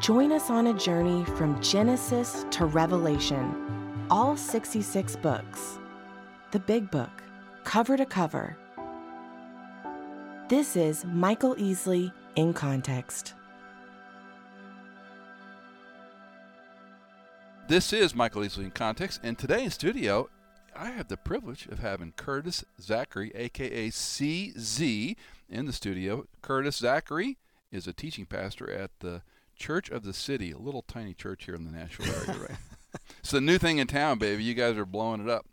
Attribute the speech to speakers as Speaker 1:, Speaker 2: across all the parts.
Speaker 1: Join us on a journey from Genesis to Revelation, all 66 books. The Big Book, cover to cover. This is Michael Easley in Context.
Speaker 2: This is Michael Easley in Context, and today in studio, I have the privilege of having Curtis Zackery, aka CZ, in the studio. Curtis Zackery is a teaching pastor at the Church of the City, a little tiny church here in the Nashville area, right? it's the new thing in town, baby. You guys are blowing it up.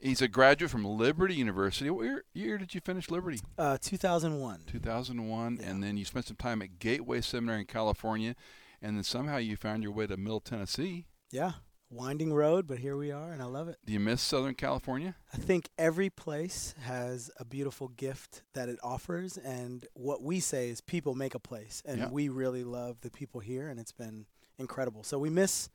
Speaker 2: He's a graduate from Liberty University. What year, year did you finish Liberty?
Speaker 3: Uh, 2001.
Speaker 2: 2001,
Speaker 3: Yeah.
Speaker 2: and then you spent some time at Gateway Seminary in California, and then somehow you found your way to Middle Tennessee.
Speaker 3: Yeah, winding road, but here we are, and I love it.
Speaker 2: Do you miss Southern California?
Speaker 3: I think every place has a beautiful gift that it offers, and what we say is people make a place, and
Speaker 2: Yeah.
Speaker 3: we really love the people here, and it's been incredible. So we miss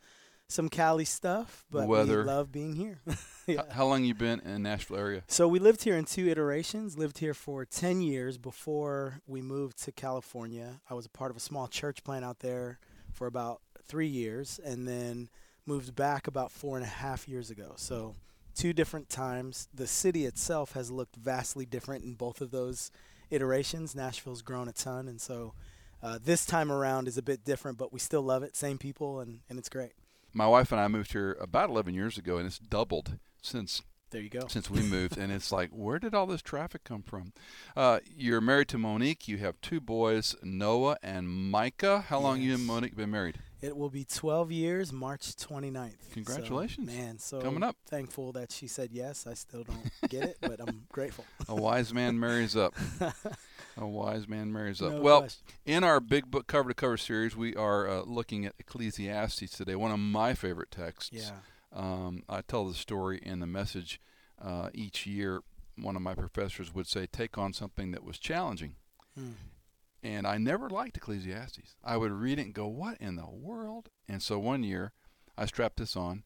Speaker 3: some Cali stuff, but
Speaker 2: Weather.
Speaker 3: we love being here.
Speaker 2: H- How long you been in Nashville area?
Speaker 3: So we lived here in two iterations. Lived here for 10 years before we moved to California. I was a part of a small church plant out there for about three years, and then moved back about four and a half years ago. So two different times. The city itself has looked vastly different in both of those iterations. Nashville's grown a ton, and so uh, this time around is a bit different, but we still love it. Same people, and, and it's great.
Speaker 2: My wife and I moved here about 11 years ago, and it's doubled since
Speaker 3: There you go.
Speaker 2: since we moved. and it's like, where did all this traffic come from? Uh, you're married to Monique. You have two boys, Noah and Micah. How long you and Monique been married?
Speaker 3: It will be 12 years, March 29th. So,
Speaker 2: Congratulations.
Speaker 3: man. So
Speaker 2: Coming up.
Speaker 3: Thankful that she said yes. I still don't get it, but I'm grateful.
Speaker 2: A wise man marries up. A wise man marries up.
Speaker 3: No
Speaker 2: well,
Speaker 3: question.
Speaker 2: in our big book cover to cover series, we are uh, looking at Ecclesiastes today, one of my favorite texts.
Speaker 3: yeah.
Speaker 2: Um, I tell the story in the message uh, each year. One of my professors would say, take on something that was challenging.
Speaker 3: Hmm.
Speaker 2: And I never liked Ecclesiastes. I would read it and go, what in the world? And so one year, I strapped this on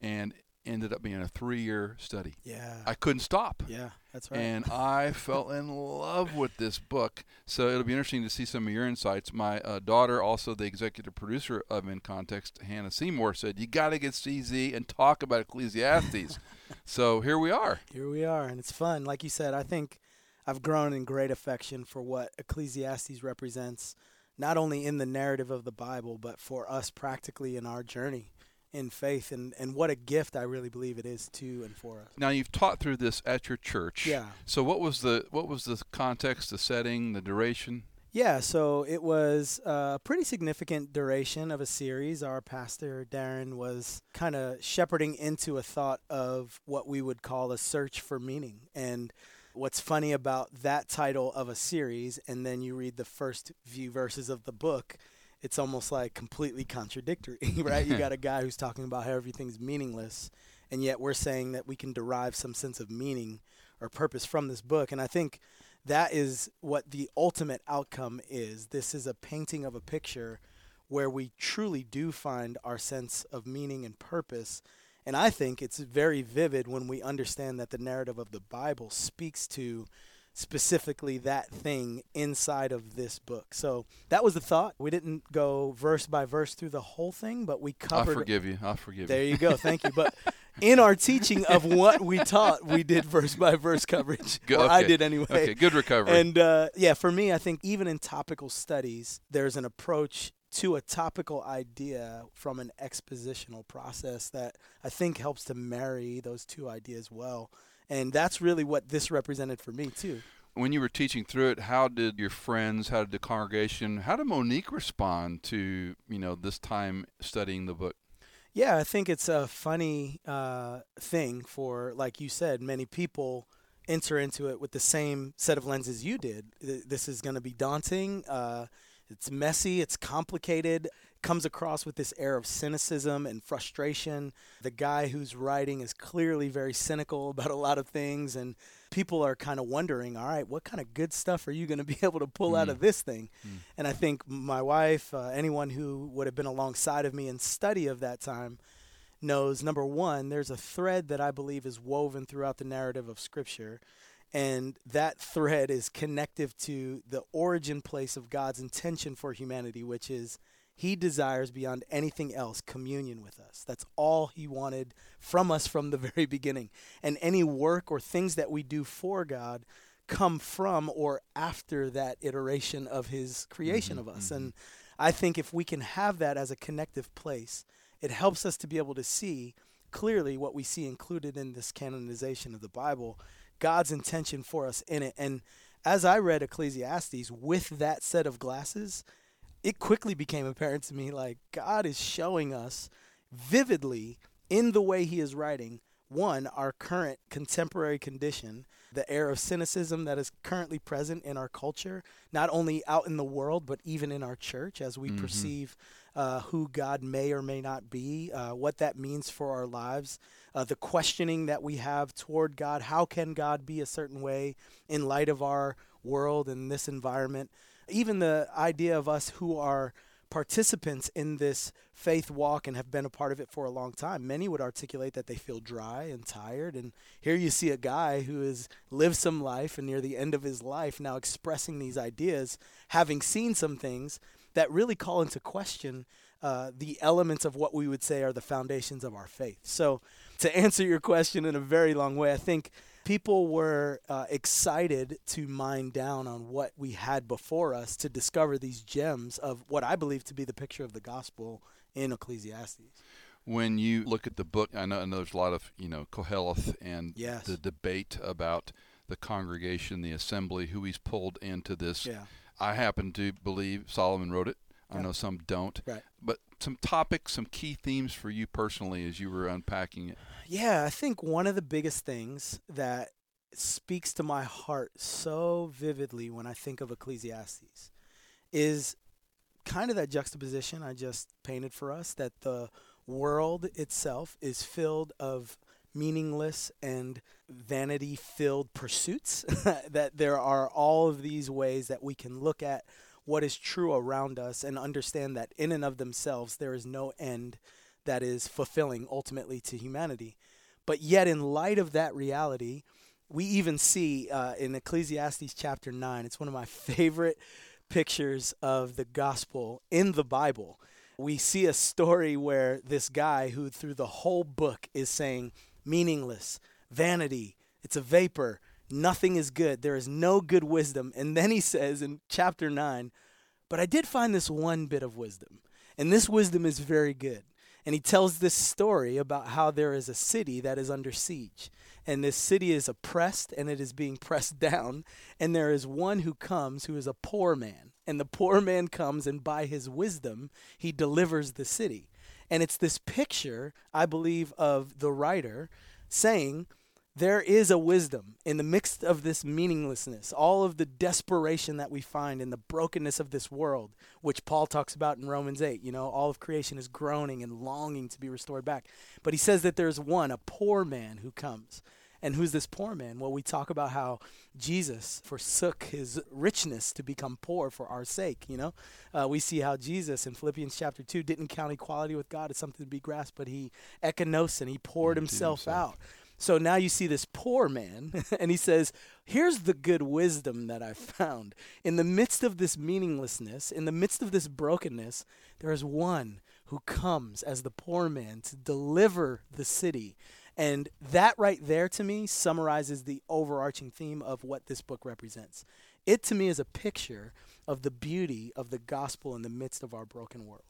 Speaker 2: and ended up being a three year study.
Speaker 3: Yeah.
Speaker 2: I couldn't stop.
Speaker 3: yeah, that's right.
Speaker 2: And I fell in love with this book. So it'll be interesting to see some of your insights. My uh, daughter, also the executive producer of In Context, Hannah Seymour, said, You got to get CZ and talk about Ecclesiastes. so here we are.
Speaker 3: Here we are, and it's fun. Like you said, I think I've grown in great affection for what Ecclesiastes represents, not only in the narrative of the Bible, but for us practically in our journey in faith. And, and what a gift I really believe it is to and for us.
Speaker 2: Now you've taught through this at your church.
Speaker 3: Yeah.
Speaker 2: So what was the what was the context, the setting, the duration?
Speaker 3: Yeah, so it was a pretty significant duration of a series. Our pastor, Darren, was kind of shepherding into a thought of what we would call a search for meaning. And what's funny about that title of a series, and then you read the first few verses of the book, it's almost like completely contradictory, right? you got a guy who's talking about how everything's meaningless, and yet we're saying that we can derive some sense of meaning or purpose from this book. And I think that is what the ultimate outcome is. This is a painting of a picture where we truly do find our sense of meaning and purpose. And I think it's very vivid when we understand that the narrative of the Bible speaks to specifically that thing inside of this book. So that was the thought. We didn't go verse by verse through the whole thing, but we covered.
Speaker 2: I'll
Speaker 3: covered
Speaker 2: forgive you. I'll forgive you.
Speaker 3: there
Speaker 2: you.
Speaker 3: go. Thank you. But in our teaching of what we taught, we did verse by verse coverage.
Speaker 2: Good,
Speaker 3: or I did anyway.
Speaker 2: Okay, good recovery.
Speaker 3: And uh, yeah, for me, I think even in topical studies, there's an approach to a topical idea from an expositional process that I think helps to marry those two ideas well. And that's really what this represented for me, too.
Speaker 2: when you were teaching through it, how did your friends, how did the congregation, how did Monique respond to you know this time studying the book?
Speaker 3: Yeah, I think it's a funny uh, thing for, like you said, many people enter into it with the same set of lenses you did. This is going to be daunting. Uh, it's messy. It's complicated. comes across with this air of cynicism and frustration. The guy who's writing is clearly very cynical about a lot of things, and people are kind of wondering, all right, what kind of good stuff are you going to be able to pull mm. out of this thing? Mm. And I think my wife, uh, anyone who would have been alongside of me in study of that time, knows number one, there's a thread that I believe is woven throughout the narrative of Scripture. And that thread is connective to the origin place of God's intention for humanity, which is he desires beyond anything else communion with us. That's all He wanted from us from the very beginning. And any work or things that we do for God come from or after that iteration of His creation mm-hmm, of us. Mm-hmm. And I think if we can have that as a connective place, it helps us to be able to see clearly what we see included in this canonization of the Bible, God's intention for us in it. And as I read Ecclesiastes with that set of glasses, it quickly became apparent to me like God is showing us vividly in the way he is writing one our current contemporary condition the air of cynicism that is currently present in our culture not only out in the world but even in our church as we mm-hmm. perceive uh, who god may or may not be uh, what that means for our lives uh, the questioning that we have toward god how can god be a certain way in light of our world and this environment even the idea of us who are participants in this faith walk and have been a part of it for a long time. Many would articulate that they feel dry and tired. And here you see a guy who has lived some life and near the end of his life now expressing these ideas, having seen some things that really call into question uh, the elements of what we would say are the foundations of our faith. So, to answer your question in a very long way, I think people were uh, excited to mine down on what we had before us to discover these gems of what I believe to be the picture of the gospel in Ecclesiastes.
Speaker 2: When you look at the book, I know, I know there's a lot of you know Koheleth and
Speaker 3: yes.
Speaker 2: the debate about the congregation, the assembly, who he's pulled into this.
Speaker 3: Yeah.
Speaker 2: I happen to believe Solomon wrote it. I yeah. know some don't.
Speaker 3: Right.
Speaker 2: But some topics, some key themes for you personally as you were unpacking it.
Speaker 3: Yeah, I think one of the biggest things that speaks to my heart so vividly when I think of Ecclesiastes is kind of that juxtaposition I just painted for us that the world itself is filled of meaningless and vanity filled pursuits that there are all of these ways that we can look at what is true around us and understand that in and of themselves there is no end that is fulfilling ultimately to humanity. But yet, in light of that reality, we even see uh, in Ecclesiastes chapter 9, it's one of my favorite pictures of the gospel in the Bible. We see a story where this guy, who through the whole book is saying, meaningless, vanity, it's a vapor, nothing is good, there is no good wisdom. And then he says in chapter 9, but I did find this one bit of wisdom, and this wisdom is very good. And he tells this story about how there is a city that is under siege. And this city is oppressed and it is being pressed down. And there is one who comes who is a poor man. And the poor man comes and by his wisdom, he delivers the city. And it's this picture, I believe, of the writer saying, there is a wisdom in the midst of this meaninglessness, all of the desperation that we find in the brokenness of this world, which Paul talks about in Romans 8. You know, all of creation is groaning and longing to be restored back. But he says that there's one, a poor man, who comes. And who's this poor man? Well, we talk about how Jesus forsook his richness to become poor for our sake. You know, uh, we see how Jesus in Philippians chapter 2 didn't count equality with God as something to be grasped, but he ekenosis and he poured himself, himself out so now you see this poor man, and he says, Here's the good wisdom that I found. In the midst of this meaninglessness, in the midst of this brokenness, there is one who comes as the poor man to deliver the city. And that right there to me summarizes the overarching theme of what this book represents. It to me is a picture of the beauty of the gospel in the midst of our broken world.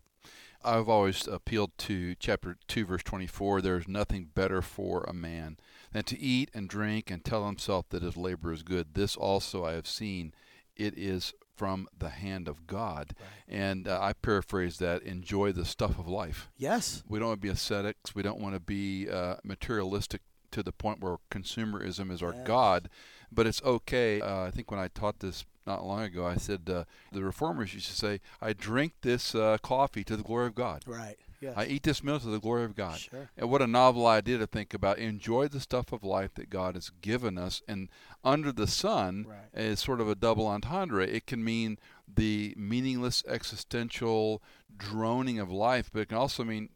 Speaker 2: I've always appealed to chapter 2, verse 24 there is nothing better for a man than to eat and drink and tell himself that his labor is good. This also I have seen. It is from the hand of God. Right. And uh, I paraphrase that enjoy the stuff of life.
Speaker 3: Yes.
Speaker 2: We don't want to be ascetics. We don't want to be uh, materialistic to the point where consumerism is our yes. God. But it's okay. Uh, I think when I taught this not long ago. I said uh, the reformers used to say, "I drink this uh, coffee to the glory of God."
Speaker 3: Right. Yes.
Speaker 2: I eat this meal to the glory of God.
Speaker 3: Sure.
Speaker 2: And what a novel idea to think about. Enjoy the stuff of life that God has given us. And under the sun
Speaker 3: Right.
Speaker 2: is sort of a double entendre. It can mean the meaningless existential droning of life, but it can also mean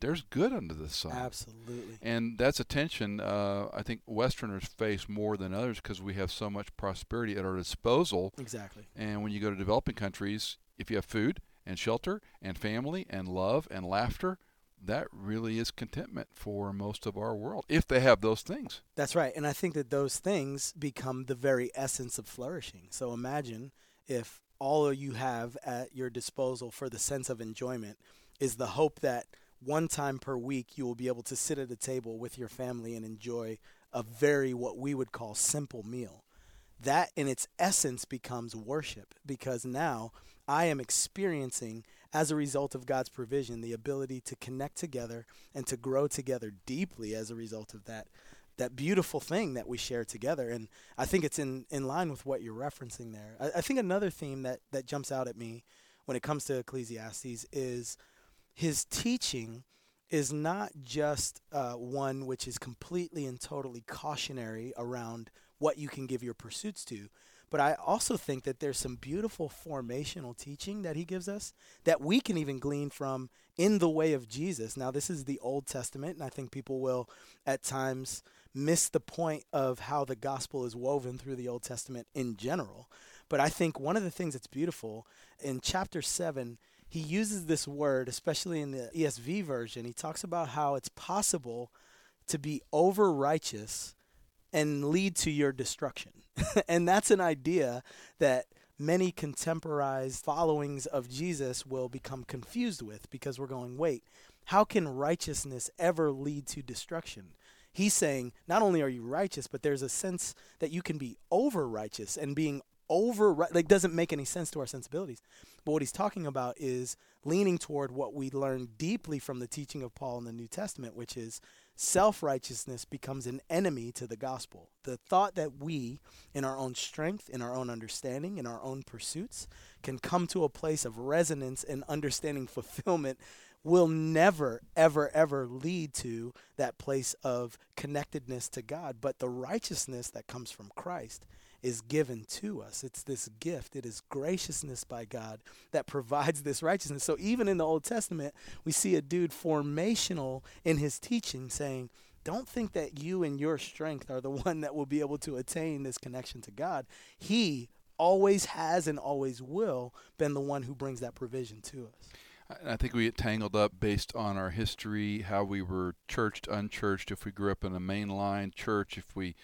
Speaker 2: there's good under the sun.
Speaker 3: Absolutely.
Speaker 2: And that's a tension uh, I think Westerners face more than others because we have so much prosperity at our disposal.
Speaker 3: Exactly.
Speaker 2: And when you go to developing countries, if you have food and shelter and family and love and laughter, that really is contentment for most of our world if they have those things.
Speaker 3: That's right. And I think that those things become the very essence of flourishing. So imagine if all you have at your disposal for the sense of enjoyment is the hope that one time per week you will be able to sit at a table with your family and enjoy a very what we would call simple meal. That in its essence becomes worship because now I am experiencing as a result of God's provision the ability to connect together and to grow together deeply as a result of that that beautiful thing that we share together and I think it's in, in line with what you're referencing there. I, I think another theme that, that jumps out at me when it comes to Ecclesiastes is his teaching is not just uh, one which is completely and totally cautionary around what you can give your pursuits to, but I also think that there's some beautiful formational teaching that he gives us that we can even glean from in the way of Jesus. Now, this is the Old Testament, and I think people will at times miss the point of how the gospel is woven through the Old Testament in general. But I think one of the things that's beautiful in chapter 7, he uses this word, especially in the ESV version. He talks about how it's possible to be over righteous and lead to your destruction. and that's an idea that many contemporized followings of Jesus will become confused with because we're going, wait, how can righteousness ever lead to destruction? He's saying not only are you righteous, but there's a sense that you can be over righteous and being over like doesn't make any sense to our sensibilities. But what he's talking about is leaning toward what we learn deeply from the teaching of Paul in the New Testament, which is self righteousness becomes an enemy to the gospel. The thought that we, in our own strength, in our own understanding, in our own pursuits, can come to a place of resonance and understanding fulfillment will never, ever, ever lead to that place of connectedness to God. But the righteousness that comes from Christ is given to us. It's this gift. It is graciousness by God that provides this righteousness. So even in the Old Testament, we see a dude formational in his teaching saying, don't think that you and your strength are the one that will be able to attain this connection to God. He always has and always will been the one who brings that provision to us.
Speaker 2: I think we get tangled up based on our history, how we were churched, unchurched, if we grew up in a mainline church, if we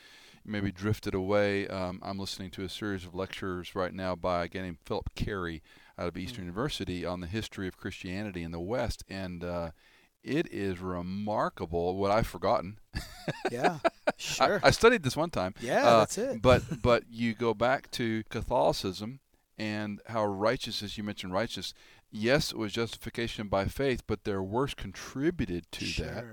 Speaker 2: maybe drifted away. Um, I'm listening to a series of lectures right now by a guy named Phillip Cary out of Eastern mm-hmm. University on the history of Christianity in the West, and uh, it is remarkable what I've forgotten.
Speaker 3: yeah, sure.
Speaker 2: I, I, studied this one time.
Speaker 3: Yeah, uh, that's it.
Speaker 2: but but you go back to Catholicism and how righteous, as you mentioned, righteous yes, it was justification by faith, but their works contributed to
Speaker 3: sure,
Speaker 2: that.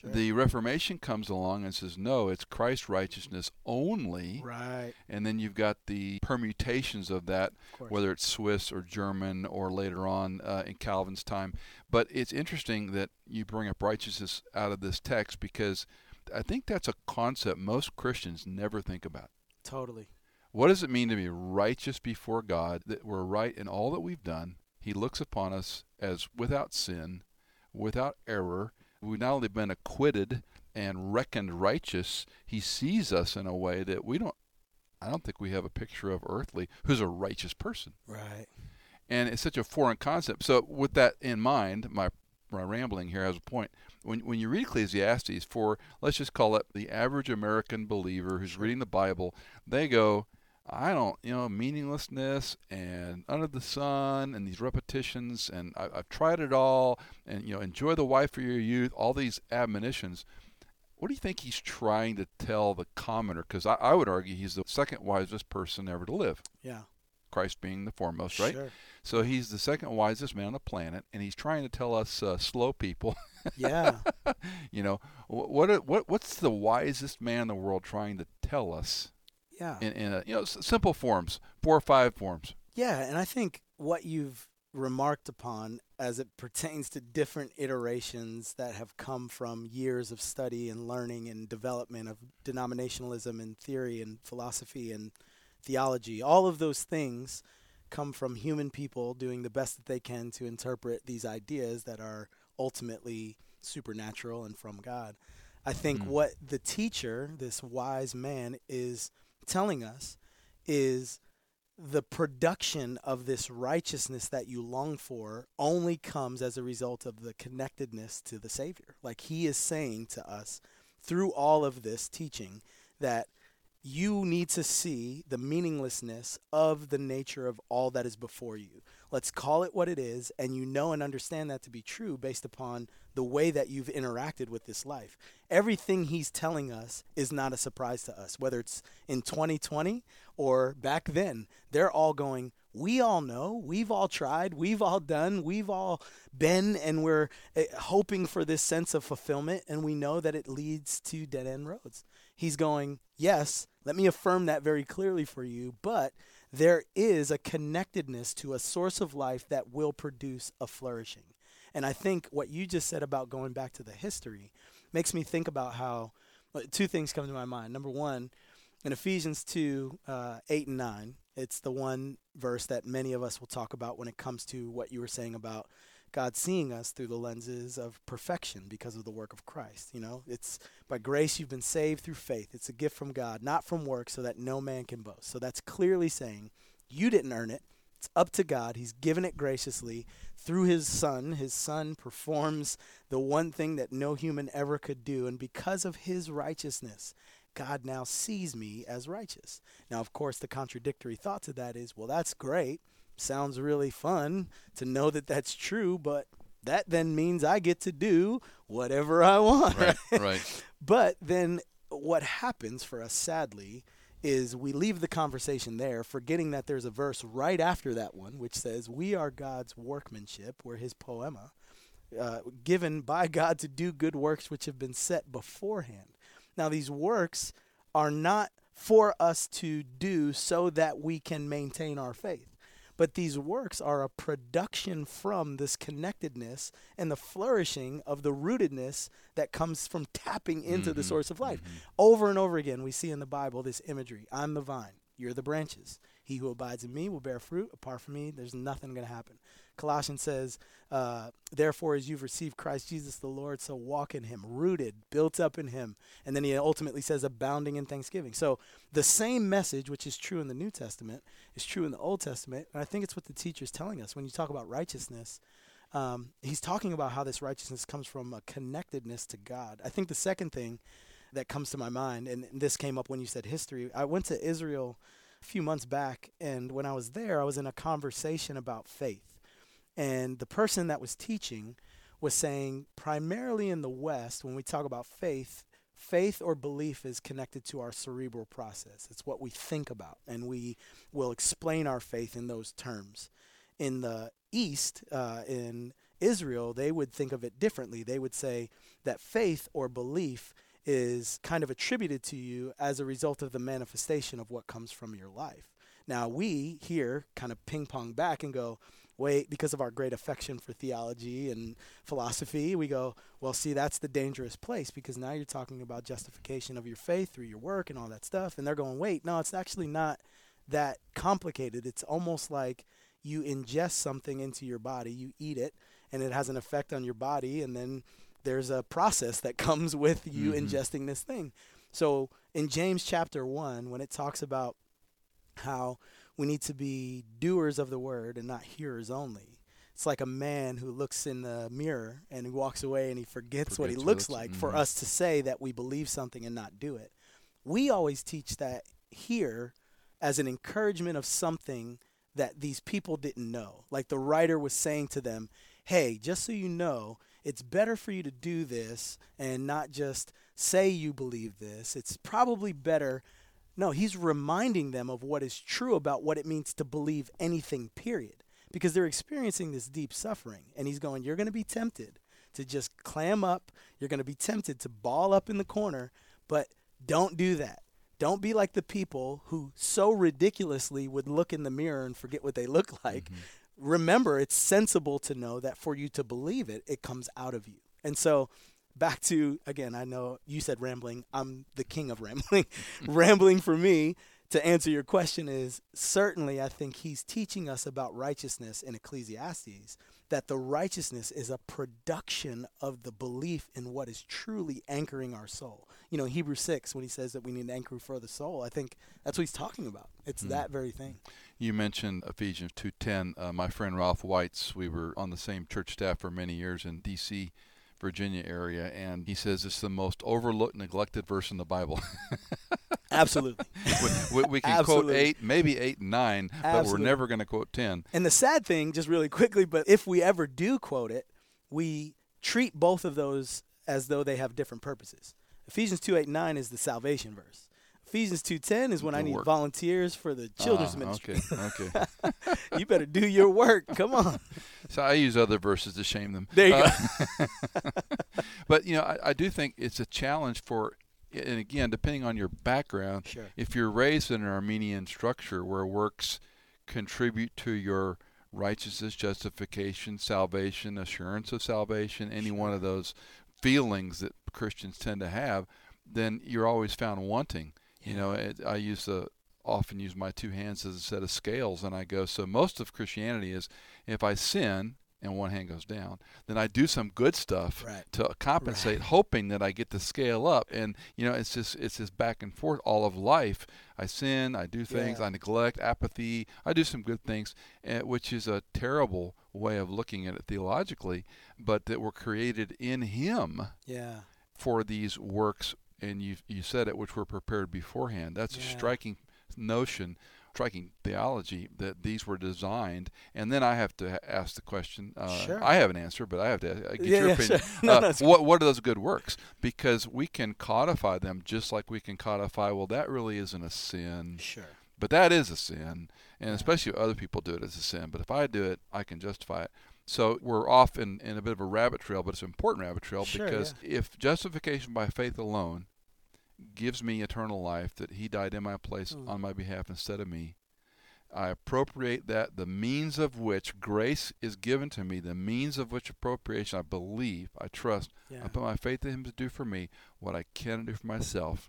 Speaker 3: Sure.
Speaker 2: The Reformation comes along and says, no, it's Christ's righteousness only.
Speaker 3: Right.
Speaker 2: And then you've got the permutations of that,
Speaker 3: of
Speaker 2: whether it's Swiss or German or later on uh, in Calvin's time. But it's interesting that you bring up righteousness out of this text because I think that's a concept most Christians never think about.
Speaker 3: Totally.
Speaker 2: What does it mean to be righteous before God, that we're right in all that we've done? He looks upon us as without sin, without error. We've not only been acquitted and reckoned righteous, he sees us in a way that we don't I don't think we have a picture of earthly who's a righteous person.
Speaker 3: Right.
Speaker 2: And it's such a foreign concept. So with that in mind, my my rambling here has a point. When when you read Ecclesiastes for let's just call it the average American believer who's reading the Bible, they go, I don't, you know, meaninglessness and under the sun and these repetitions, and I, have tried it all, and you know, enjoy the wife of your youth, all these admonitions. What do you think he's trying to tell the commoner? Because I, I, would argue he's the second wisest person ever to live.
Speaker 3: Yeah.
Speaker 2: Christ being the foremost, right?
Speaker 3: Sure.
Speaker 2: So he's the second wisest man on the planet, and he's trying to tell us uh, slow people.
Speaker 3: yeah.
Speaker 2: you know, what what what's the wisest man in the world trying to tell us?
Speaker 3: Yeah.
Speaker 2: in, in a, you know simple forms, four or five forms.
Speaker 3: Yeah, and I think what you've remarked upon as it pertains to different iterations that have come from years of study and learning and development of denominationalism and theory and philosophy and theology, all of those things come from human people doing the best that they can to interpret these ideas that are ultimately supernatural and from God. I think
Speaker 2: Mm.
Speaker 3: what the teacher, this wise man, is telling us is the production of this righteousness that you long for only comes as a result of the connectedness to the Savior. Like he is saying to us through all of this teaching that you need to see the meaninglessness of the nature of all that is before you. Let's call it what it is, and you know and understand that to be true based upon the way that you've interacted with this life. Everything he's telling us is not a surprise to us, whether it's in 2020 or back then. They're all going, we all know, we've all tried, we've all done, we've all been, and we're eh, hoping for this sense of fulfillment, and we know that it leads to dead end roads. He's going, yes, let me affirm that very clearly for you, but there is a connectedness to a source of life that will produce a flourishing. And I think what you just said about going back to the history makes me think about how two things come to my mind. Number one, in Ephesians 2 uh, 8 and 9, it's the one verse that many of us will talk about when it comes to what you were saying about God seeing us through the lenses of perfection because of the work of Christ. You know, it's by grace you've been saved through faith. It's a gift from God, not from work, so that no man can boast. So that's clearly saying you didn't earn it. It's up to God. He's given it graciously through his son. His son performs the one thing that no human ever could do. And because of his righteousness, God now sees me as righteous. Now, of course, the contradictory thought to that is, well, that's great. Sounds really fun to know that that's true, but that then means I get to do whatever I want.
Speaker 2: Right, right.
Speaker 3: But then what happens for us, sadly, is we leave the conversation there, forgetting that there's a verse right after that one, which says, We are God's workmanship, we're his poema, uh, given by God to do good works which have been set beforehand. Now, these works are not for us to do so that we can maintain our faith. But these works are a production from this connectedness and the flourishing of the rootedness that comes from tapping into the
Speaker 2: Mhm,
Speaker 3: source of life.
Speaker 2: mhm.
Speaker 3: Over and over again, we see in the Bible this imagery I'm the vine, you're the branches. He who abides in me will bear fruit. Apart from me, there's nothing going to happen. Colossians says, uh, Therefore, as you've received Christ Jesus the Lord, so walk in him, rooted, built up in him. And then he ultimately says, abounding in thanksgiving. So the same message, which is true in the New Testament, is true in the Old Testament. And I think it's what the teacher's telling us. When you talk about righteousness, um, he's talking about how this righteousness comes from a connectedness to God. I think the second thing that comes to my mind, and this came up when you said history, I went to Israel a few months back, and when I was there, I was in a conversation about faith. And the person that was teaching was saying, primarily in the West, when we talk about faith, faith or belief is connected to our cerebral process. It's what we think about, and we will explain our faith in those terms. In the East, uh, in Israel, they would think of it differently. They would say that faith or belief is kind of attributed to you as a result of the manifestation of what comes from your life. Now, we here kind of ping pong back and go, wait, because of our great affection for theology and philosophy, we go, well, see, that's the dangerous place because now you're talking about justification of your faith through your work and all that stuff. And they're going, wait, no, it's actually not that complicated. It's almost like you ingest something into your body, you eat it, and it has an effect on your body, and then there's a process that comes with you
Speaker 2: Mhm.
Speaker 3: ingesting this thing. So in James chapter 1, when it talks about how we need to be doers of the word and not hearers only. It's like a man who looks in the mirror and he walks away and he forgets, what he
Speaker 2: Forgets
Speaker 3: looks like for
Speaker 2: mhm.
Speaker 3: us to say that we believe something and not do it. We always teach that here as an encouragement of something that these people didn't know. Like the writer was saying to them, hey, just so you know, it's better for you to do this and not just say you believe this. It's probably better. No, he's reminding them of what is true about what it means to believe anything, period. Because they're experiencing this deep suffering. And he's going, You're going to be tempted to just clam up. You're going to be tempted to ball up in the corner, but don't do that. Don't be like the people who so ridiculously would look in the mirror and forget what they look like.
Speaker 2: Mm-hmm.
Speaker 3: Remember, it's sensible to know that for you to believe it, it comes out of you. And so, back to again, I know you said rambling. I'm the king of rambling. rambling for me to answer your question is certainly I think he's teaching us about righteousness in Ecclesiastes that the righteousness is a production of the belief in what is truly anchoring our soul. You know, Hebrews 6 when he says that we need an anchor for the soul, I think that's what he's talking about. It's
Speaker 2: Mm.
Speaker 3: that very thing.
Speaker 2: You mentioned Ephesians 2:10. Uh, my friend Ralph Whites, we were on the same church staff for many years in D.C., Virginia area, and he says it's the most overlooked, neglected verse in the Bible.
Speaker 3: Absolutely.
Speaker 2: we, we, we can
Speaker 3: Absolutely.
Speaker 2: quote eight, maybe eight and nine, but we're never going to quote ten.
Speaker 3: And the sad thing, just really quickly, but if we ever do quote it, we treat both of those as though they have different purposes. Ephesians 2 8 9 is the salvation verse. Ephesians 2:10 is when I need
Speaker 2: work.
Speaker 3: volunteers for the children's
Speaker 2: Ah,
Speaker 3: ministry.
Speaker 2: Okay, okay.
Speaker 3: you better do your work. Come on.
Speaker 2: so I use other verses to shame them.
Speaker 3: There you
Speaker 2: Uh, but you know, I, I do think it's a challenge for, and again, depending on your background,
Speaker 3: Sure.
Speaker 2: if you're raised in an Arminian structure where works contribute to your righteousness, justification, salvation, assurance of salvation, any one of those feelings that Christians tend to have, then you're always found wanting. You know, it, I use the often use my two hands as a set of scales, and I go. So most of Christianity is if I sin and one hand goes down, then I do some good stuff
Speaker 3: Right.
Speaker 2: to compensate,
Speaker 3: Right.
Speaker 2: hoping that I get the scale up. And you know, it's just it's just back and forth all of life. I sin, I do things,
Speaker 3: Yeah.
Speaker 2: I neglect, apathy. I do some good things, eh, which is a terrible way of looking at it theologically. But that we're created in Him
Speaker 3: Yeah.
Speaker 2: for these works, and you you said it, which were prepared beforehand. That's a striking notion, striking theology that these were designed. And then I have to ask the question. Uh,
Speaker 3: Sure.
Speaker 2: I have an answer, but I have to uh, get
Speaker 3: Yeah,
Speaker 2: your
Speaker 3: yeah,
Speaker 2: opinion.
Speaker 3: sure. No,
Speaker 2: Uh, what what are those good works? Because we can codify them just like we can codify. Well, that really isn't a sin,
Speaker 3: Sure.
Speaker 2: but that is a sin, and
Speaker 3: Yeah.
Speaker 2: especially if other people do it as a sin. But if I do it, I can justify it. So we're off in, in a bit of a rabbit trail, but it's an important rabbit trail
Speaker 3: Sure,
Speaker 2: because if justification by faith alone gives me eternal life, that He died in my place
Speaker 3: Mm.
Speaker 2: on my behalf instead of me, I appropriate that, the means of which grace is given to me, the means of which appropriation I believe, I trust,
Speaker 3: Yeah.
Speaker 2: I put my faith in Him to do for me what I cannot do for myself.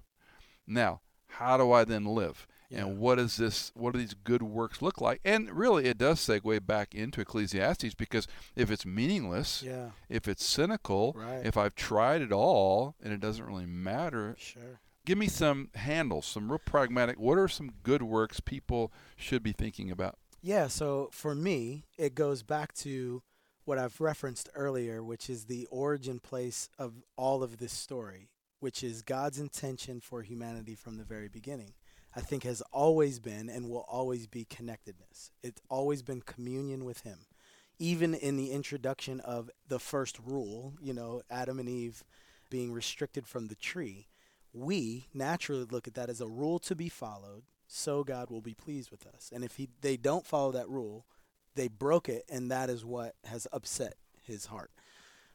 Speaker 2: Now, how do I then live?
Speaker 3: Yeah.
Speaker 2: And what is this? What do these good works look like? And really, it does segue back into Ecclesiastes because if it's meaningless,
Speaker 3: Yeah.
Speaker 2: if it's cynical,
Speaker 3: Right.
Speaker 2: if I've tried it all and it doesn't really matter,
Speaker 3: Sure.
Speaker 2: give me some handles, some real pragmatic. What are some good works people should be thinking about?
Speaker 3: Yeah, so for me, it goes back to what I've referenced earlier, which is the origin place of all of this story, which is God's intention for humanity from the very beginning. I think has always been and will always be connectedness. It's always been communion with Him. Even in the introduction of the first rule, you know, Adam and Eve being restricted from the tree, we naturally look at that as a rule to be followed so God will be pleased with us. And if he, they don't follow that rule, they broke it, and that is what has upset his heart.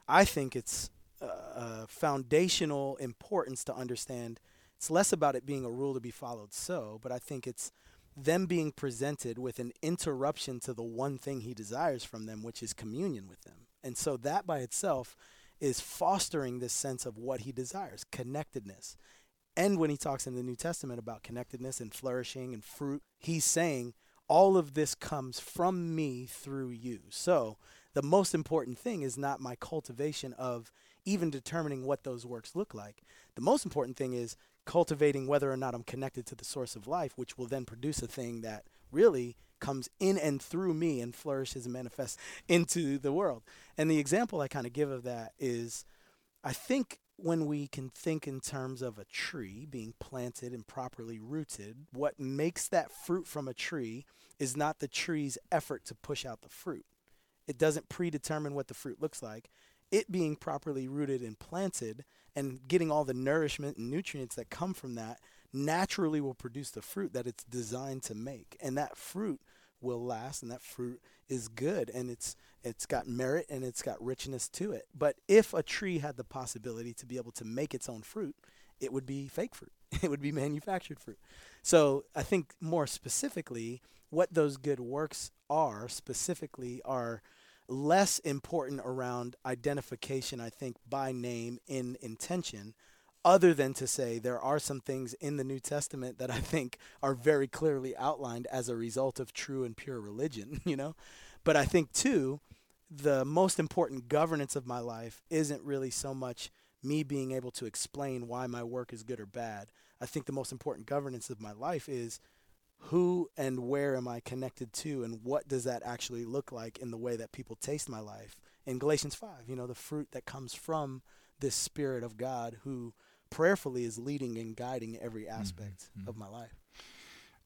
Speaker 3: I think it's uh, uh, foundational importance to understand it's less about it being a rule to be followed so, but I think it's them being presented with an interruption to the one thing he desires from them, which is communion with them. And so that by itself is fostering this sense of what he desires connectedness. And when he talks in the New Testament about connectedness and flourishing and fruit, he's saying all of this comes from me through you. So the most important thing is not my cultivation of even determining what those works look like. The most important thing is cultivating whether or not I'm connected to the source of life, which will then produce a thing that really comes in and through me and flourishes and manifests into the world. And the example I kind of give of that is I think when we can think in terms of a tree being planted and properly rooted, what makes that fruit from a tree is not the tree's effort to push out the fruit. It doesn't predetermine what the fruit looks like. It being properly rooted and planted and getting all the nourishment and nutrients that come from that naturally will produce the fruit that it's designed to make. And that fruit will last and that fruit is good and it's it's got merit and it's got richness to it. But if a tree had the possibility to be able to make its own fruit, it would be fake fruit. It would be manufactured fruit. So I think more specifically, what those good works are specifically are less important around identification, I think, by name in intention, other than to say there are some things in the New Testament that I think are very clearly outlined as a result of true and pure religion, you know? But I think, too, the most important governance of my life isn't really so much me being able to explain why my work is good or bad. I think the most important governance of my life is who and where am I connected to and what does that actually look like in the way that people taste my life. In Galatians 5, you know, the fruit that comes from this spirit of God who prayerfully is leading and guiding every mm-hmm. aspect mm-hmm. of my life.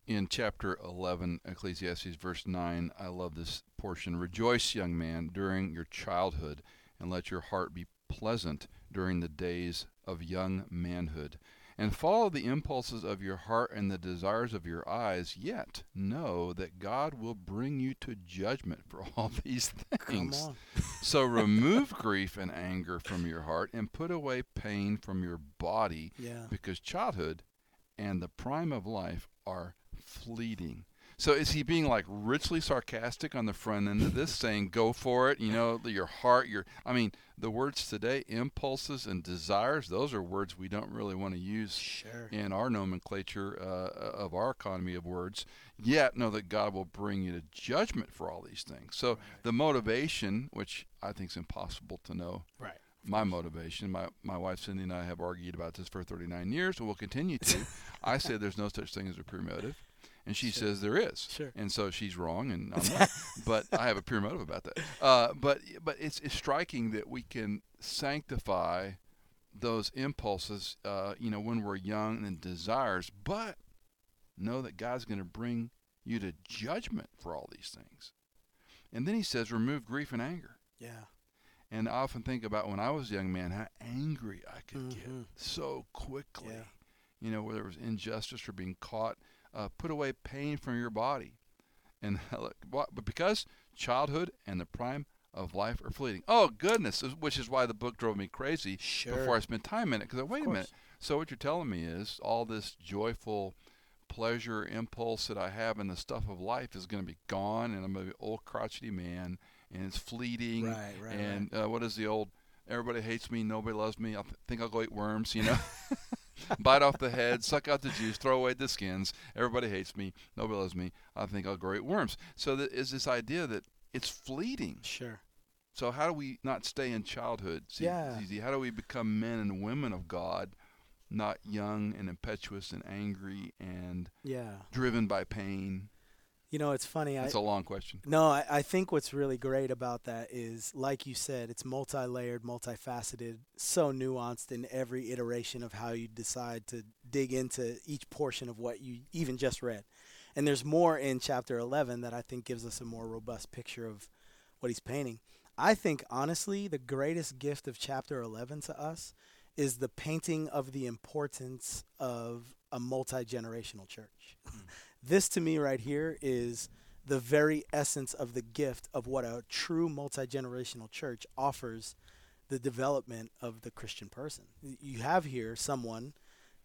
Speaker 2: In chapter 11, Ecclesiastes, verse 9, I love this portion. Rejoice, young man, during your childhood, and let your heart be pleasant during the days of young manhood and follow the impulses of your heart and the desires of your eyes, yet know that God will bring you to judgment for all these things. so remove grief and anger from your heart and put away pain from your body,
Speaker 3: yeah.
Speaker 2: because childhood and the prime of life are fleeting. So is he being like richly sarcastic on the front end of this, saying, "Go for it"? You know, your heart, your. I mean, the words today, impulses and desires, those are words we don't really want to use
Speaker 3: sure.
Speaker 2: in our nomenclature uh, of our economy of words. Yet know that God will bring you to judgment for all these things. So right. the motivation, which I think is impossible to know.
Speaker 3: Right
Speaker 2: my motivation. My my wife Cindy and I have argued about this for 39 years, and we'll continue to. I say there's no such thing as a pure motive. And she sure. says there is.
Speaker 3: Sure.
Speaker 2: And so she's wrong, and I'm not. but I have a pure motive about that. Uh, but but it's, it's striking that we can sanctify those impulses, uh, you know, when we're young and desires, but know that God's going to bring you to judgment for all these things. And then he says, remove grief and anger.
Speaker 3: Yeah.
Speaker 2: And I often think about when I was a young man, how angry I could
Speaker 3: mm-hmm.
Speaker 2: get so quickly.
Speaker 3: Yeah.
Speaker 2: You know, where there was injustice or being caught uh, put away pain from your body. And but because childhood and the prime of life are fleeting. Oh goodness, which is why the book drove me crazy
Speaker 3: sure.
Speaker 2: before I spent time in it. Because wait a minute. So what you're telling me is all this joyful pleasure impulse that I have in the stuff of life is going to be gone, and I'm going to be an old crotchety man, and it's fleeting.
Speaker 3: Right, right.
Speaker 2: And
Speaker 3: right.
Speaker 2: Uh, what is the old? Everybody hates me. Nobody loves me. I think I'll go eat worms. You know. bite off the head, suck out the juice, throw away the skins. Everybody hates me. Nobody loves me. I think I'll grow eat worms. So there is this idea that it's fleeting.
Speaker 3: Sure.
Speaker 2: So how do we not stay in childhood?
Speaker 3: See, yeah.
Speaker 2: How do we become men and women of God, not young and impetuous and angry and
Speaker 3: yeah.
Speaker 2: driven by pain?
Speaker 3: You know, it's funny.
Speaker 2: That's
Speaker 3: I,
Speaker 2: a long question.
Speaker 3: No, I, I think what's really great about that is, like you said, it's multi-layered, multifaceted, so nuanced in every iteration of how you decide to dig into each portion of what you even just read. And there's more in chapter 11 that I think gives us a more robust picture of what he's painting. I think, honestly, the greatest gift of chapter 11 to us is the painting of the importance of a multi generational church. Mm. This to me right here is the very essence of the gift of what a true multi generational church offers the development of the Christian person. You have here someone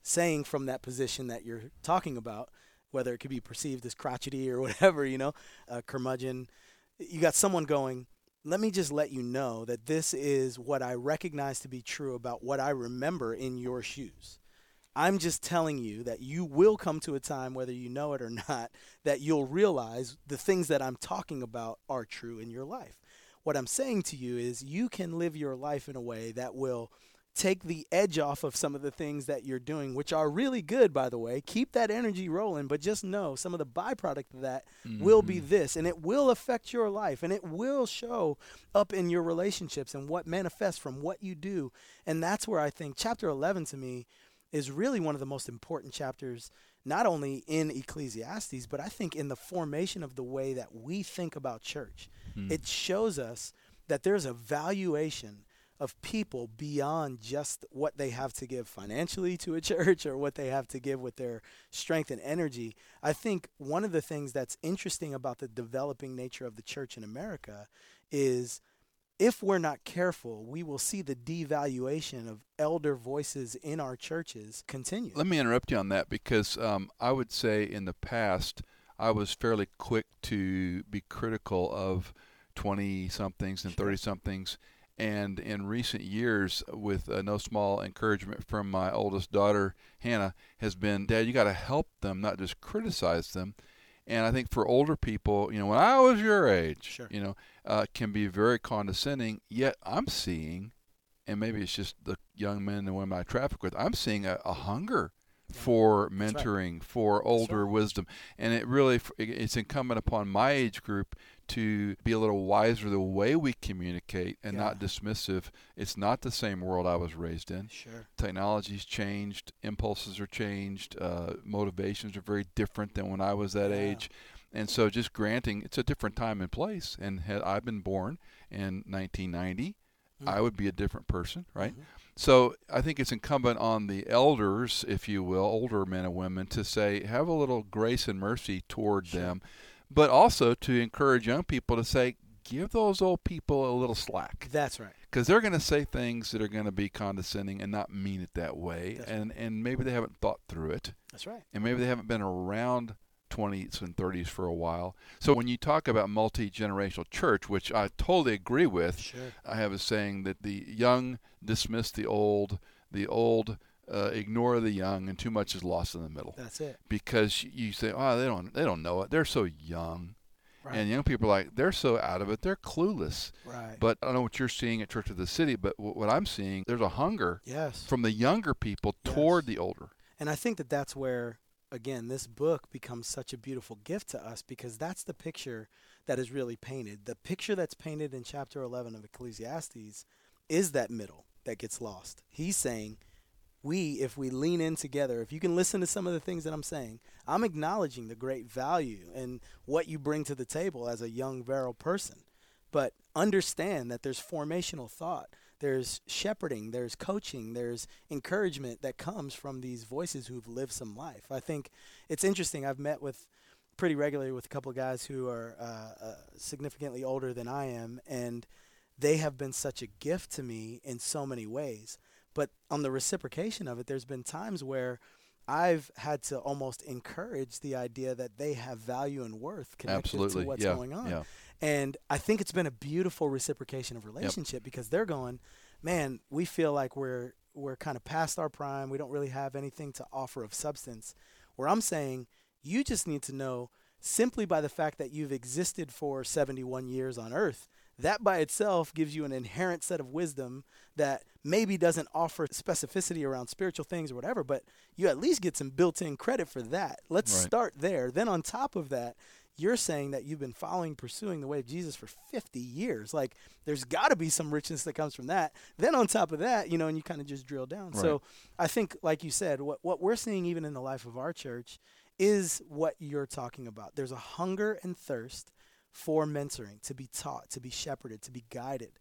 Speaker 3: saying from that position that you're talking about, whether it could be perceived as crotchety or whatever, you know, a curmudgeon. You got someone going, let me just let you know that this is what I recognize to be true about what I remember in your shoes. I'm just telling you that you will come to a time, whether you know it or not, that you'll realize the things that I'm talking about are true in your life. What I'm saying to you is you can live your life in a way that will take the edge off of some of the things that you're doing, which are really good, by the way. Keep that energy rolling, but just know some of the byproduct of that mm-hmm. will be mm-hmm. this, and it will affect your life, and it will show up in your relationships and what manifests from what you do. And that's where I think chapter 11 to me is really one of the most important chapters, not only in Ecclesiastes, but I think in the formation of the way that we think about church. Mm. It shows us that there's a valuation of people beyond just what they have to give financially to a church or what they have to give with their strength and energy. I think one of the things that's interesting about the developing nature of the church in America is if we're not careful, we will see the devaluation of elder voices in our churches continue.
Speaker 2: Let me interrupt you on that because um, I would say in the past I was fairly quick to be critical of 20 somethings and 30 somethings. And in recent years, with uh, no small encouragement from my oldest daughter, Hannah, has been, Dad, you got to help them, not just criticize them. And I think for older people, you know, when I was your age,
Speaker 3: Sure.
Speaker 2: you know, uh, can be very condescending. Yet I'm seeing, and maybe it's just the young men and women I traffic with, I'm seeing a, a hunger for
Speaker 3: That's right.
Speaker 2: mentoring, for older
Speaker 3: right.
Speaker 2: wisdom, and it really it's incumbent upon my age group to be a little wiser the way we communicate and not dismissive. It's not the same world I was raised in.
Speaker 3: Sure.
Speaker 2: Technology's changed, impulses are changed, uh, motivations are very different than when I was that
Speaker 3: Yeah.
Speaker 2: age. And so, just granting it's a different time and place. And had I been born in 1990, I
Speaker 3: Mhm.
Speaker 2: would be a different person, right?
Speaker 3: Mhm.
Speaker 2: So I think it's incumbent on the elders, if you will, older men and women, to say, have a little grace and mercy toward
Speaker 3: Sure.
Speaker 2: them, but also to encourage young people to say, give those old people a little slack
Speaker 3: That's right.
Speaker 2: because they're going to say things that are going to be condescending and not mean it that way,
Speaker 3: That's right.
Speaker 2: and and maybe they haven't thought through it,
Speaker 3: That's right.
Speaker 2: and maybe they haven't been around 20s and 30s for a while. So when you talk about multi generational church, which I totally agree with,
Speaker 3: Sure.
Speaker 2: I have a saying that the young dismiss the old, the old uh, ignore the young, and too much is lost in the middle.
Speaker 3: That's it.
Speaker 2: Because you say, "Oh, they don't, they don't know it. They're so young,"
Speaker 3: Right.
Speaker 2: and young people are like, "They're so out of it. They're clueless."
Speaker 3: right.
Speaker 2: But I don't know what you're seeing at Church of the City, but wh- what I'm seeing, there's a hunger
Speaker 3: yes.
Speaker 2: from the younger people toward
Speaker 3: Yes.
Speaker 2: the older.
Speaker 3: And I think that that's where, again, this book becomes such a beautiful gift to us because that's the picture that is really painted. The picture that's painted in chapter 11 of Ecclesiastes is that middle that gets lost. He's saying, we, if we lean in together, if you can listen to some of the things that I'm saying, I'm acknowledging the great value and what you bring to the table as a young, virile person. But understand that there's formational thought, there's shepherding, there's coaching, there's encouragement that comes from these voices who've lived some life. I think it's interesting. I've met with pretty regularly with a couple of guys who are uh, uh, significantly older than I am, and they have been such a gift to me in so many ways. But on the reciprocation of it, there's been times where I've had to almost encourage the idea that they have value and worth connected
Speaker 2: Absolutely,
Speaker 3: to what's
Speaker 2: yeah,
Speaker 3: going on.
Speaker 2: yeah.
Speaker 3: And I think it's been a beautiful reciprocation of relationship because they're going, man, we feel like we're we're kind of past our prime. We don't really have anything to offer of substance. Where I'm saying, you just need to know simply by the fact that you've existed for 71 years on earth, that by itself gives you an inherent set of wisdom that maybe doesn't offer specificity around spiritual things or whatever, but you at least get some built in credit for that. Let's
Speaker 2: Right.
Speaker 3: start there. Then on top of that, you're saying that you've been following, pursuing the way of Jesus for 50 years. Like, there's got to be some richness that comes from that. Then on top of that, you know, and you kind of just drill down. So I think, like you said, what, what we're seeing even in the life of our church is what you're talking about. There's a hunger and thirst for mentoring, to be taught, to be shepherded, to be guided.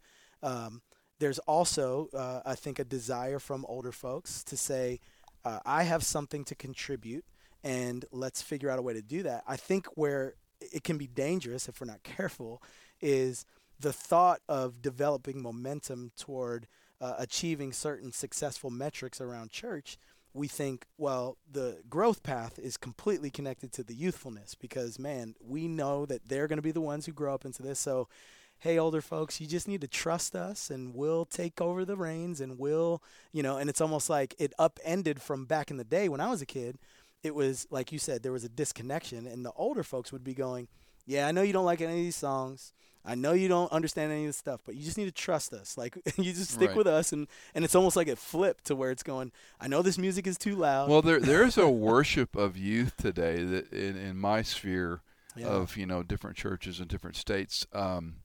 Speaker 3: Um, there's also, uh, I think, a desire from older folks to say, uh, I have something to contribute, and let's figure out a way to do that. I think where it can be dangerous if we're not careful is the thought of developing momentum toward uh, achieving certain successful metrics around church we think, well, the growth path is completely connected to the youthfulness because, man, we know that they're going to be the ones who grow up into this. So, hey, older folks, you just need to trust us and we'll take over the reins and we'll, you know, and it's almost like it upended from back in the day when I was a kid. It was, like you said, there was a disconnection, and the older folks would be going, yeah, I know you don't like any of these songs. I know you don't understand any of this stuff, but you just need to trust us. Like you just stick
Speaker 2: Right.
Speaker 3: with us, and and it's almost like it flipped to where it's going. I know this music is too loud.
Speaker 2: Well, there there's a worship of youth today that in, in my sphere
Speaker 3: Yeah.
Speaker 2: of you know different churches in different states, um,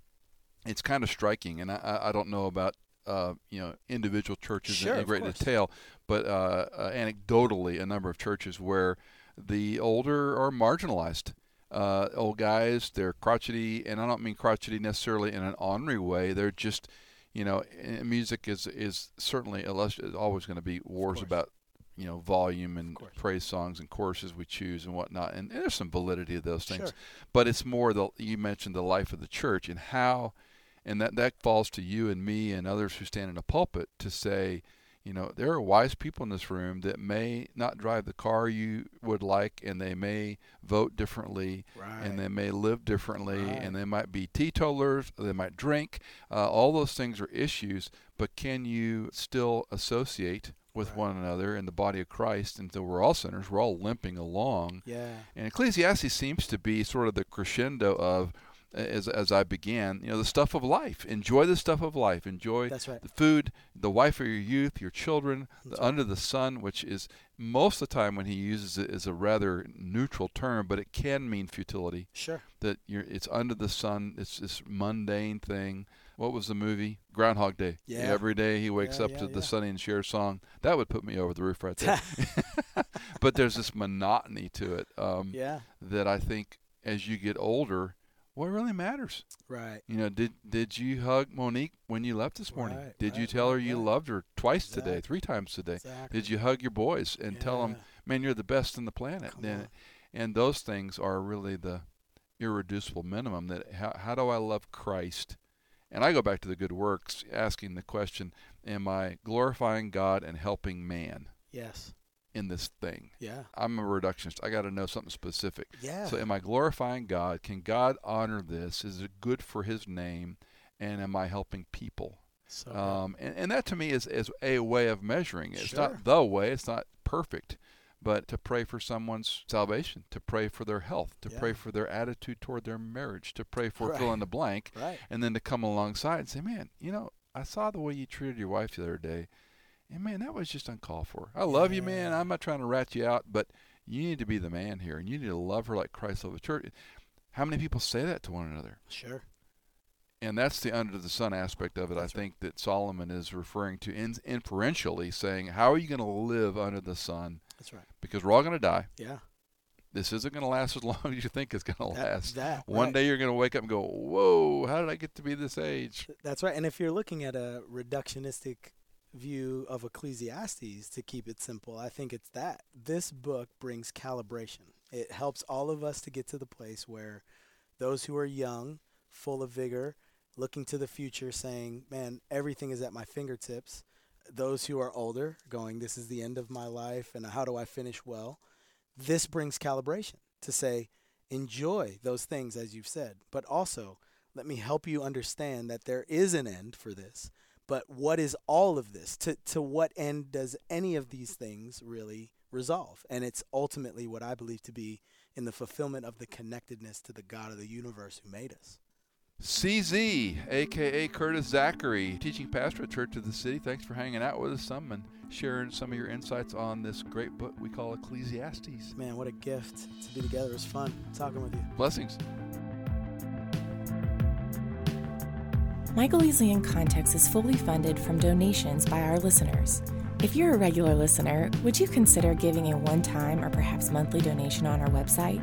Speaker 2: it's kind of striking, and I- I, I don't know about uh, you know individual churches
Speaker 3: Sure,
Speaker 2: in, in great
Speaker 3: course.
Speaker 2: detail, but uh, uh, anecdotally, a number of churches where the older are marginalized. Uh, old guys, they're crotchety, and I don't mean crotchety necessarily in an ornery way. They're just, you know, eh, music is is certainly is always going to be wars about you know volume and praise songs and choruses we choose and whatnot and there's some validity of those things
Speaker 3: Sure.
Speaker 2: but it's more the you mentioned the life of the church and how And that, that falls to you and me and others who stand in a pulpit to say, you know, there are wise people in this room that may not drive the car you would like, and they may vote differently,
Speaker 3: Right.
Speaker 2: and they may live differently,
Speaker 3: Right.
Speaker 2: and they might be teetotalers, they might drink. Uh, all those things are issues, but can you still associate with
Speaker 3: Right.
Speaker 2: one another in the body of Christ? And so we're all sinners, we're all limping along.
Speaker 3: Yeah.
Speaker 2: And Ecclesiastes seems to be sort of the crescendo of, as, as I began, you know, the stuff of life. Enjoy the stuff of life. Enjoy
Speaker 3: right.
Speaker 2: the food, the wife of your youth, your children, the,
Speaker 3: right.
Speaker 2: under the sun, which is most of the time when he uses it is a rather neutral term, but it can mean futility.
Speaker 3: Sure.
Speaker 2: That you're, it's under the sun. It's this mundane thing. What was the movie? Groundhog Day.
Speaker 3: Yeah.
Speaker 2: Every day he wakes
Speaker 3: Yeah,
Speaker 2: up
Speaker 3: yeah,
Speaker 2: to the
Speaker 3: yeah.
Speaker 2: Sonny and Cher song. That would put me over the roof right there. but there's this monotony to it um,
Speaker 3: Yeah.
Speaker 2: that I think as you get older, what really matters?
Speaker 3: Right.
Speaker 2: You know, did did you hug Monique when you left this morning?
Speaker 3: Right,
Speaker 2: did you tell her you
Speaker 3: right.
Speaker 2: loved her twice today, three times today?
Speaker 3: Exactly.
Speaker 2: Did you hug your boys and tell them, man, you're the best in the planet?
Speaker 3: Come
Speaker 2: and,
Speaker 3: on.
Speaker 2: and those things are really the irreducible minimum. That how, how do I love Christ? And I go back to the good works, asking the question: Am I glorifying God and helping man
Speaker 3: Yes.
Speaker 2: In this thing?
Speaker 3: Yeah.
Speaker 2: I'm a reductionist. I got to know something specific.
Speaker 3: Yeah.
Speaker 2: So, am I glorifying God? Can God honor this? Is it good for His name? And am I helping people?
Speaker 3: so.
Speaker 2: Um, and, and that to me is, is a way of measuring it. It's not the way, it's not perfect, but to pray for someone's salvation, to pray for their health, to pray for their attitude toward their marriage, to pray for
Speaker 3: Right.
Speaker 2: fill in the blank,
Speaker 3: right.
Speaker 2: and then to come alongside and say, man, you know, I saw the way you treated your wife the other day. And man, that was just uncalled for. I love you, man. I'm not trying to rat you out, but you need to be the man here, and you need to love her like Christ loved the church. How many people say that to one another?
Speaker 3: Sure.
Speaker 2: And that's the under the sun aspect of it.
Speaker 3: That's
Speaker 2: I
Speaker 3: right.
Speaker 2: think that Solomon is referring to in, inferentially saying, how are you going to live under the sun?
Speaker 3: That's right.
Speaker 2: Because we're all going to die.
Speaker 3: Yeah.
Speaker 2: This isn't going to last as long as you think it's going to last.
Speaker 3: that,
Speaker 2: One
Speaker 3: right.
Speaker 2: day you're going to wake up and go, whoa, how did I get to be this age?
Speaker 3: That's right. And if you're looking at a reductionistic view of Ecclesiastes, to keep it simple, I think it's that. This book brings calibration. It helps all of us to get to the place where those who are young, full of vigor, looking to the future, saying, man, everything is at my fingertips. Those who are older, going, this is the end of my life, and how do I finish well? This brings calibration to say, enjoy those things, as you've said, but also let me help you understand that there is an end for this. But what is all of this? To, to what end does any of these things really resolve? And it's ultimately what I believe to be in the fulfillment of the connectedness to the God of the universe who made us.
Speaker 2: CZ, aka Curtis Zackery, teaching pastor at Church of the City. Thanks for hanging out with us some and sharing some of your insights on this great book we call Ecclesiastes.
Speaker 3: Man, what a gift to be together. It was fun talking with you.
Speaker 2: Blessings.
Speaker 1: Michael Easley in Context is fully funded from donations by our listeners. If you're a regular listener, would you consider giving a one time or perhaps monthly donation on our website?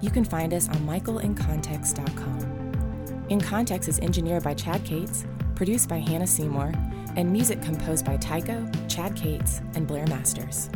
Speaker 1: You can find us on michaelincontext.com. In Context is engineered by Chad Cates, produced by Hannah Seymour, and music composed by Tycho, Chad Cates, and Blair Masters.